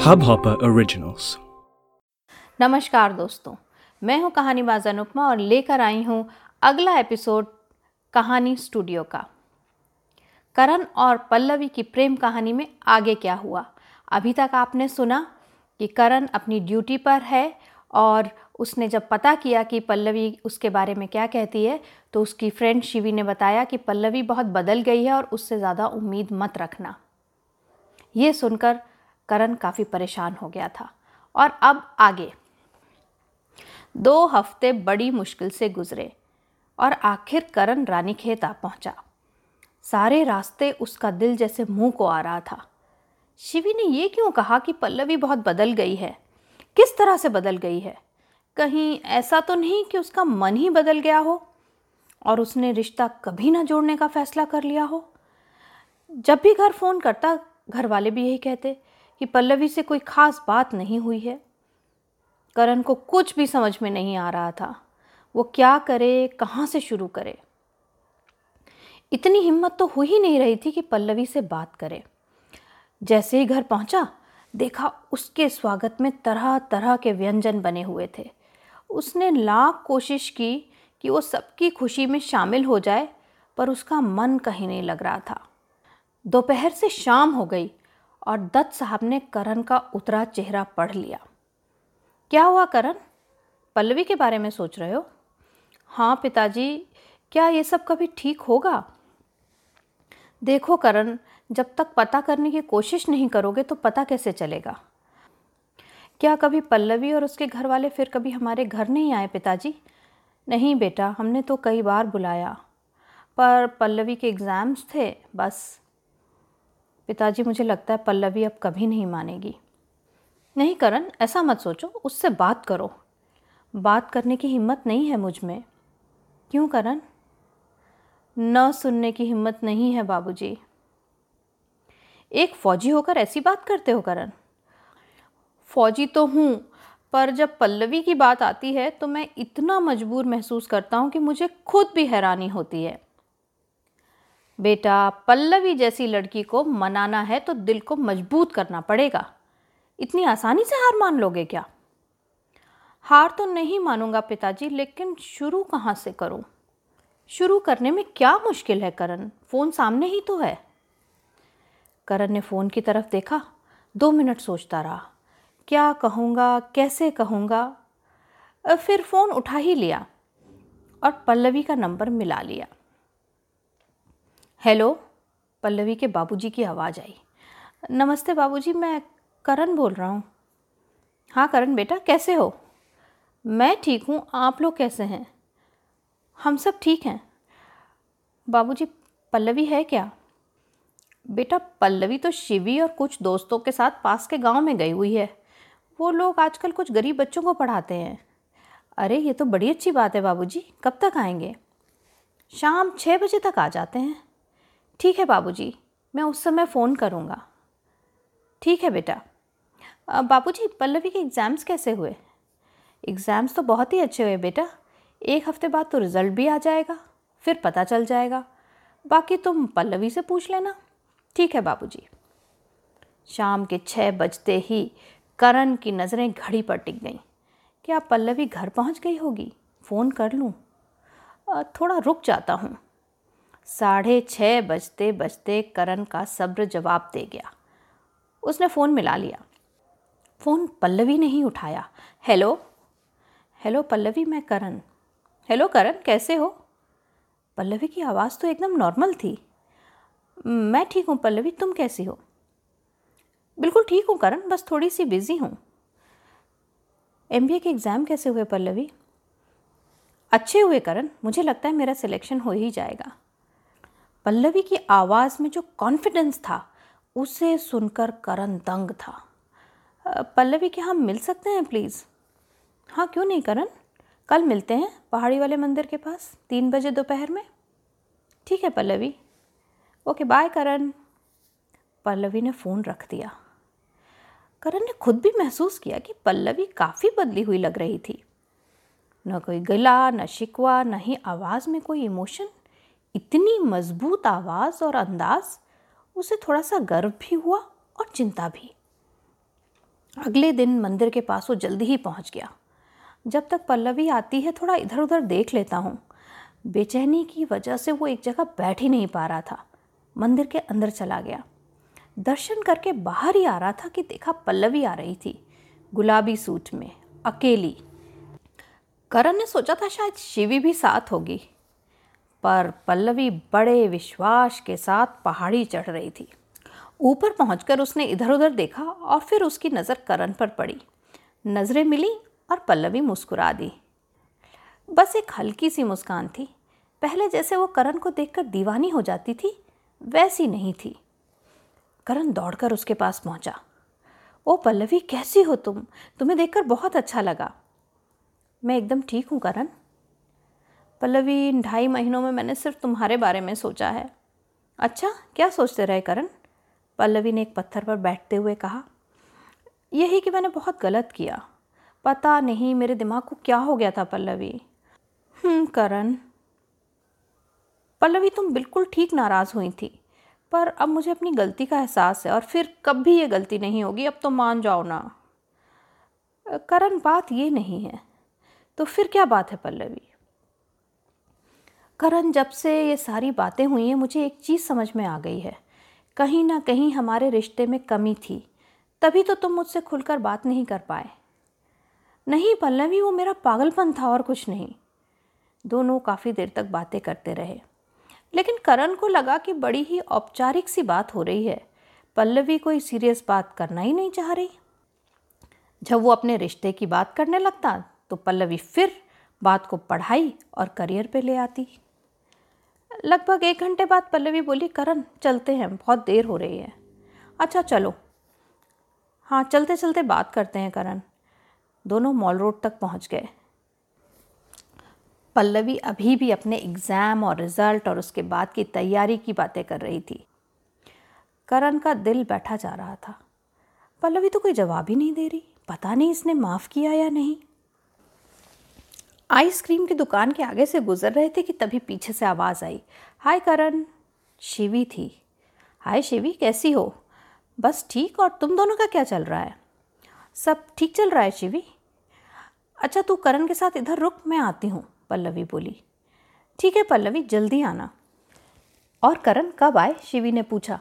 Hubhopper Originals. नमस्कार दोस्तों, मैं हूँ कहानीबाज अनुपमा और लेकर आई हूँ अगला एपिसोड कहानी स्टूडियो का। करण और पल्लवी की प्रेम कहानी में आगे क्या हुआ? अभी तक आपने सुना कि करण अपनी ड्यूटी पर है और उसने जब पता किया कि पल्लवी उसके बारे में क्या कहती है तो उसकी फ्रेंड शिवी ने बताया कि पल्लवी बहुत बदल गई है और उससे ज़्यादा उम्मीद मत रखना। ये सुनकर करण काफ़ी परेशान हो गया था। और अब आगे। दो हफ़्ते बड़ी मुश्किल से गुजरे और आखिर करण रानीखेत आ पहुँचा। सारे रास्ते उसका दिल जैसे मुँह को आ रहा था। शिवी ने ये क्यों कहा कि पल्लवी बहुत बदल गई है? किस तरह से बदल गई है? कहीं ऐसा तो नहीं कि उसका मन ही बदल गया हो और उसने रिश्ता कभी ना जोड़ने का फैसला कर लिया हो? जब भी घर फ़ोन करता घर वाले भी यही कहते कि पल्लवी से कोई ख़ास बात नहीं हुई है। करण को कुछ भी समझ में नहीं आ रहा था। वो क्या करे, कहाँ से शुरू करे? इतनी हिम्मत तो हो ही नहीं रही थी कि पल्लवी से बात करे। जैसे ही घर पहुँचा, देखा उसके स्वागत में तरह तरह के व्यंजन बने हुए थे। उसने लाख कोशिश की कि वो सबकी खुशी में शामिल हो जाए, पर उसका मन कहीं नहीं लग रहा था। दोपहर से शाम हो गई और दत्त साहब ने करण का उतरा चेहरा पढ़ लिया। क्या हुआ करण? पल्लवी के बारे में सोच रहे हो? हाँ पिताजी, क्या ये सब कभी ठीक होगा? देखो करण, जब तक पता करने की कोशिश नहीं करोगे तो पता कैसे चलेगा? क्या कभी पल्लवी और उसके घर वाले फिर कभी हमारे घर नहीं आए पिताजी? नहीं बेटा, हमने तो कई बार बुलाया। पर पल्लवी के एग्ज़ाम्स थे, बस। पिताजी, मुझे लगता है पल्लवी अब कभी नहीं मानेगी। नहीं करण, ऐसा मत सोचो, उससे बात करो। बात करने की हिम्मत नहीं है मुझमें। क्यों करण? न सुनने की हिम्मत नहीं है बाबूजी। एक फौजी होकर ऐसी बात करते हो करण? फौजी तो हूँ, पर जब पल्लवी की बात आती है तो मैं इतना मजबूर महसूस करता हूँ कि मुझे खुद भी हैरानी होती है। बेटा, पल्लवी जैसी लड़की को मनाना है तो दिल को मज़बूत करना पड़ेगा। इतनी आसानी से हार मान लोगे क्या? हार तो नहीं मानूँगा पिताजी, लेकिन शुरू कहाँ से करूँ? शुरू करने में क्या मुश्किल है करण? फ़ोन सामने ही तो है। करण ने फ़ोन की तरफ़ देखा। दो मिनट सोचता रहा। क्या कहूँगा, कैसे कहूँगा? फिर फ़ोन उठा ही लिया और पल्लवी का नंबर मिला लिया। हेलो, पल्लवी के बाबूजी की आवाज़ आई। नमस्ते बाबूजी, मैं करण बोल रहा हूँ। हाँ करण बेटा, कैसे हो? मैं ठीक हूँ, आप लोग कैसे हैं? हम सब ठीक हैं। बाबूजी, पल्लवी है क्या? बेटा, पल्लवी तो शिवी और कुछ दोस्तों के साथ पास के गाँव में गई हुई है। वो लोग आजकल कुछ गरीब बच्चों को पढ़ाते हैं। अरे, ये तो बड़ी अच्छी बात है बाबूजी, कब तक आएँगे? शाम छः बजे तक आ जाते हैं। ठीक है बाबूजी, मैं उस समय फ़ोन करूँगा। ठीक है बेटा। बाबूजी, पल्लवी के एग्ज़ाम्स कैसे हुए? एग्ज़ाम्स तो बहुत ही अच्छे हुए बेटा। एक हफ़्ते बाद तो रिज़ल्ट भी आ जाएगा, फिर पता चल जाएगा। बाकी तुम पल्लवी से पूछ लेना। ठीक है बाबूजी। शाम के छः बजते ही करण की नज़रें घड़ी पर टिक गईं। क्या पल्लवी घर पहुँच गई होगी? फ़ोन कर लूँ। थोड़ा रुक जाता हूँ। साढ़े छः बजते बजते करण का सब्र जवाब दे गया। उसने फ़ोन मिला लिया। फ़ोन पल्लवी ने ही उठाया। हेलो? हेलो पल्लवी, मैं करण। हेलो करण, कैसे हो? पल्लवी की आवाज़ तो एकदम नॉर्मल थी। मैं ठीक हूँ पल्लवी, तुम कैसी हो? बिल्कुल ठीक हूँ करण, बस थोड़ी सी बिज़ी हूँ। एमबीए के एग्ज़ाम कैसे हुए पल्लवी? अच्छे हुए करण, मुझे लगता है मेरा सिलेक्शन हो ही जाएगा। पल्लवी की आवाज़ में जो कॉन्फिडेंस था, उसे सुनकर करण दंग था। पल्लवी के हम मिल सकते हैं प्लीज़ हाँ क्यों नहीं करण? कल मिलते हैं पहाड़ी वाले मंदिर के पास, तीन बजे दोपहर में। ठीक है Pallavi. Okay bye Karan. Pallavi ने फ़ोन रख दिया। करण ने खुद भी महसूस किया कि पल्लवी काफ़ी बदली हुई लग रही थी। न कोई गला, न शिकवा, न ही आवाज़ में कोई इमोशन इतनी मज़बूत आवाज़ और अंदाज़, उसे थोड़ा सा गर्व भी हुआ और चिंता भी। अगले दिन मंदिर के पास वो जल्दी ही पहुँच गया। जब तक पल्लवी आती है, थोड़ा इधर उधर देख लेता हूँ। बेचैनी की वजह से वो एक जगह बैठ ही नहीं पा रहा था। मंदिर के अंदर चला गया। दर्शन करके बाहर ही आ रहा था कि देखा पल्लवी आ रही थी, गुलाबी सूट में, अकेली। करण ने सोचा था शायद शिवी भी साथ होगी। पर पल्लवी बड़े विश्वास के साथ पहाड़ी चढ़ रही थी। ऊपर पहुंचकर उसने इधर उधर देखा और फिर उसकी नज़र करण पर पड़ी। नज़रें मिली और पल्लवी मुस्कुरा दी। बस एक हल्की सी मुस्कान थी। पहले जैसे वो करण को देखकर दीवानी हो जाती थी, वैसी नहीं थी। करण दौड़कर उसके पास पहुँचा। ओ पल्लवी, कैसी हो तुम? तुम्हें देखकर बहुत अच्छा लगा। मैं एकदम ठीक हूँ, करण। पल्लवी ढाई महीनों में मैंने सिर्फ़ तुम्हारे बारे में सोचा है। अच्छा क्या सोचते रहे करण? पल्लवी ने एक पत्थर पर बैठते हुए कहा यही कि मैंने बहुत गलत किया। पता नहीं मेरे दिमाग को क्या हो गया था पल्लवी। हम्म, करण। पल्लवी तुम बिल्कुल ठीक नाराज़ हुई थी पर अब मुझे अपनी गलती का एहसास है और फिर कभी ये गलती नहीं होगी अब तो मान जाओ ना। करण बात ये नहीं है। तो फिर क्या बात है पल्लवी? करण, जब से ये सारी बातें हुई हैं, मुझे एक चीज़ समझ में आ गई है। कहीं ना कहीं हमारे रिश्ते में कमी थी। तभी तो तुम मुझसे खुलकर बात नहीं कर पाए। नहीं, पल्लवी, वो मेरा पागलपन था और कुछ नहीं। दोनों काफ़ी देर तक बातें करते रहे। लेकिन करण को लगा कि बड़ी ही औपचारिक सी बात हो रही है। पल्लवी कोई सीरियस बात करना ही नहीं चाह रही। जब वो अपने रिश्ते की बात करने लगता तो पल्लवी फिर बात को पढ़ाई और करियर पे ले आती। लगभग एक घंटे बाद पल्लवी बोली, करण, चलते हैं, बहुत देर हो रही है। अच्छा चलो। हाँ चलते चलते बात करते हैं, करण। दोनों मॉल रोड तक पहुँच गए। पल्लवी अभी भी अपने एग्ज़ाम और रिज़ल्ट और उसके बाद की तैयारी की बातें कर रही थी। करण का दिल बैठा जा रहा था। पल्लवी तो कोई जवाब ही नहीं दे रही। पता नहीं इसने माफ़ किया या नहीं। आइसक्रीम की दुकान के आगे से गुजर रहे थे कि तभी पीछे से आवाज़ आई। हाय करण, शिवी थी। हाय शिवी, कैसी हो? बस ठीक, और तुम दोनों का क्या चल रहा है? सब ठीक चल रहा है शिवी? अच्छा तू करण के साथ इधर रुक, मैं आती हूँ, पल्लवी बोली। ठीक है पल्लवी, जल्दी आना। और करण, कब आए? शिवी ने पूछा।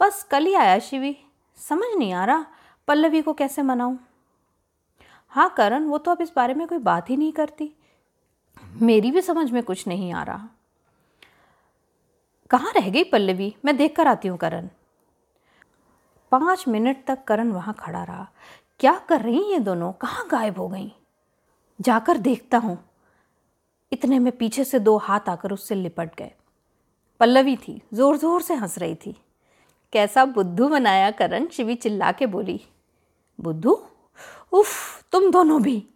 बस कल ही आया शिवी। समझ नहीं आ रहा, पल्लवी को कैसे मनाऊं? हाँ करण, वो तो अब इस बारे में कोई बात ही नहीं करती। मेरी भी समझ में कुछ नहीं आ रहा। कहाँ रह गई पल्लवी? मैं देख कर आती हूँ, करण। पाँच मिनट तक करण वहाँ खड़ा रहा। क्या कर रही ये दोनों? कहाँ गायब हो गई? जाकर देखता हूँ। इतने में पीछे से दो हाथ आकर उससे लिपट गए। पल्लवी थी ज़ोर ज़ोर से हंस रही थी। कैसा बुद्धू बनाया करण, शिवी चिल्ला के बोली। बुद्धू? उफ, तुम दोनों भी।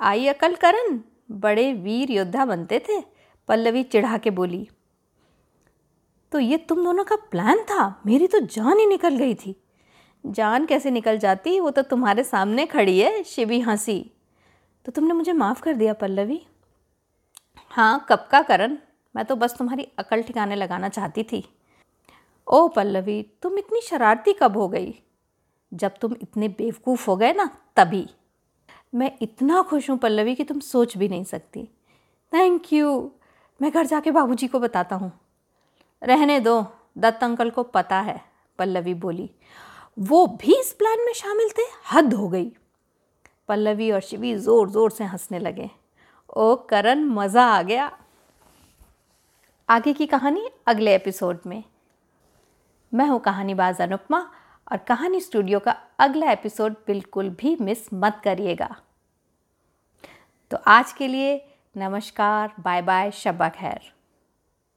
आई अकल करण, बड़े वीर योद्धा बनते थे, पल्लवी चिढ़ा के बोली। तो ये तुम दोनों का प्लान था? मेरी तो जान ही निकल गई थी। जान कैसे निकल जाती? वो तो तुम्हारे सामने खड़ी है, शिवी हँसी। तो तुमने मुझे माफ़ कर दिया, पल्लवी। हाँ कब का करण? मैं तो बस तुम्हारी अकल ठिकाने लगाना चाहती थी। ओ, पल्लवी, तुम इतनी शरारती कब हो गई? जब तुम इतने बेवकूफ़ हो गए ना, तभी। मैं इतना खुश हूँ, पल्लवी, कि तुम सोच भी नहीं सकती। थैंक यू मैं घर जाके बाबूजी को बताता हूँ। रहने दो, दत्त अंकल को पता है, पल्लवी बोली। वो भी इस प्लान में शामिल थे? हद हो गई। पल्लवी और शिवी ज़ोर ज़ोर से हंसने लगे। ओ करण, मज़ा आ गया। आगे की कहानी अगले एपिसोड में। मैं हूँ कहानीबाज अनुपमा। और कहानी स्टूडियो का अगला एपिसोड बिल्कुल भी मिस मत करिएगा। तो आज के लिए नमस्कार बाय बाय शबा खैर।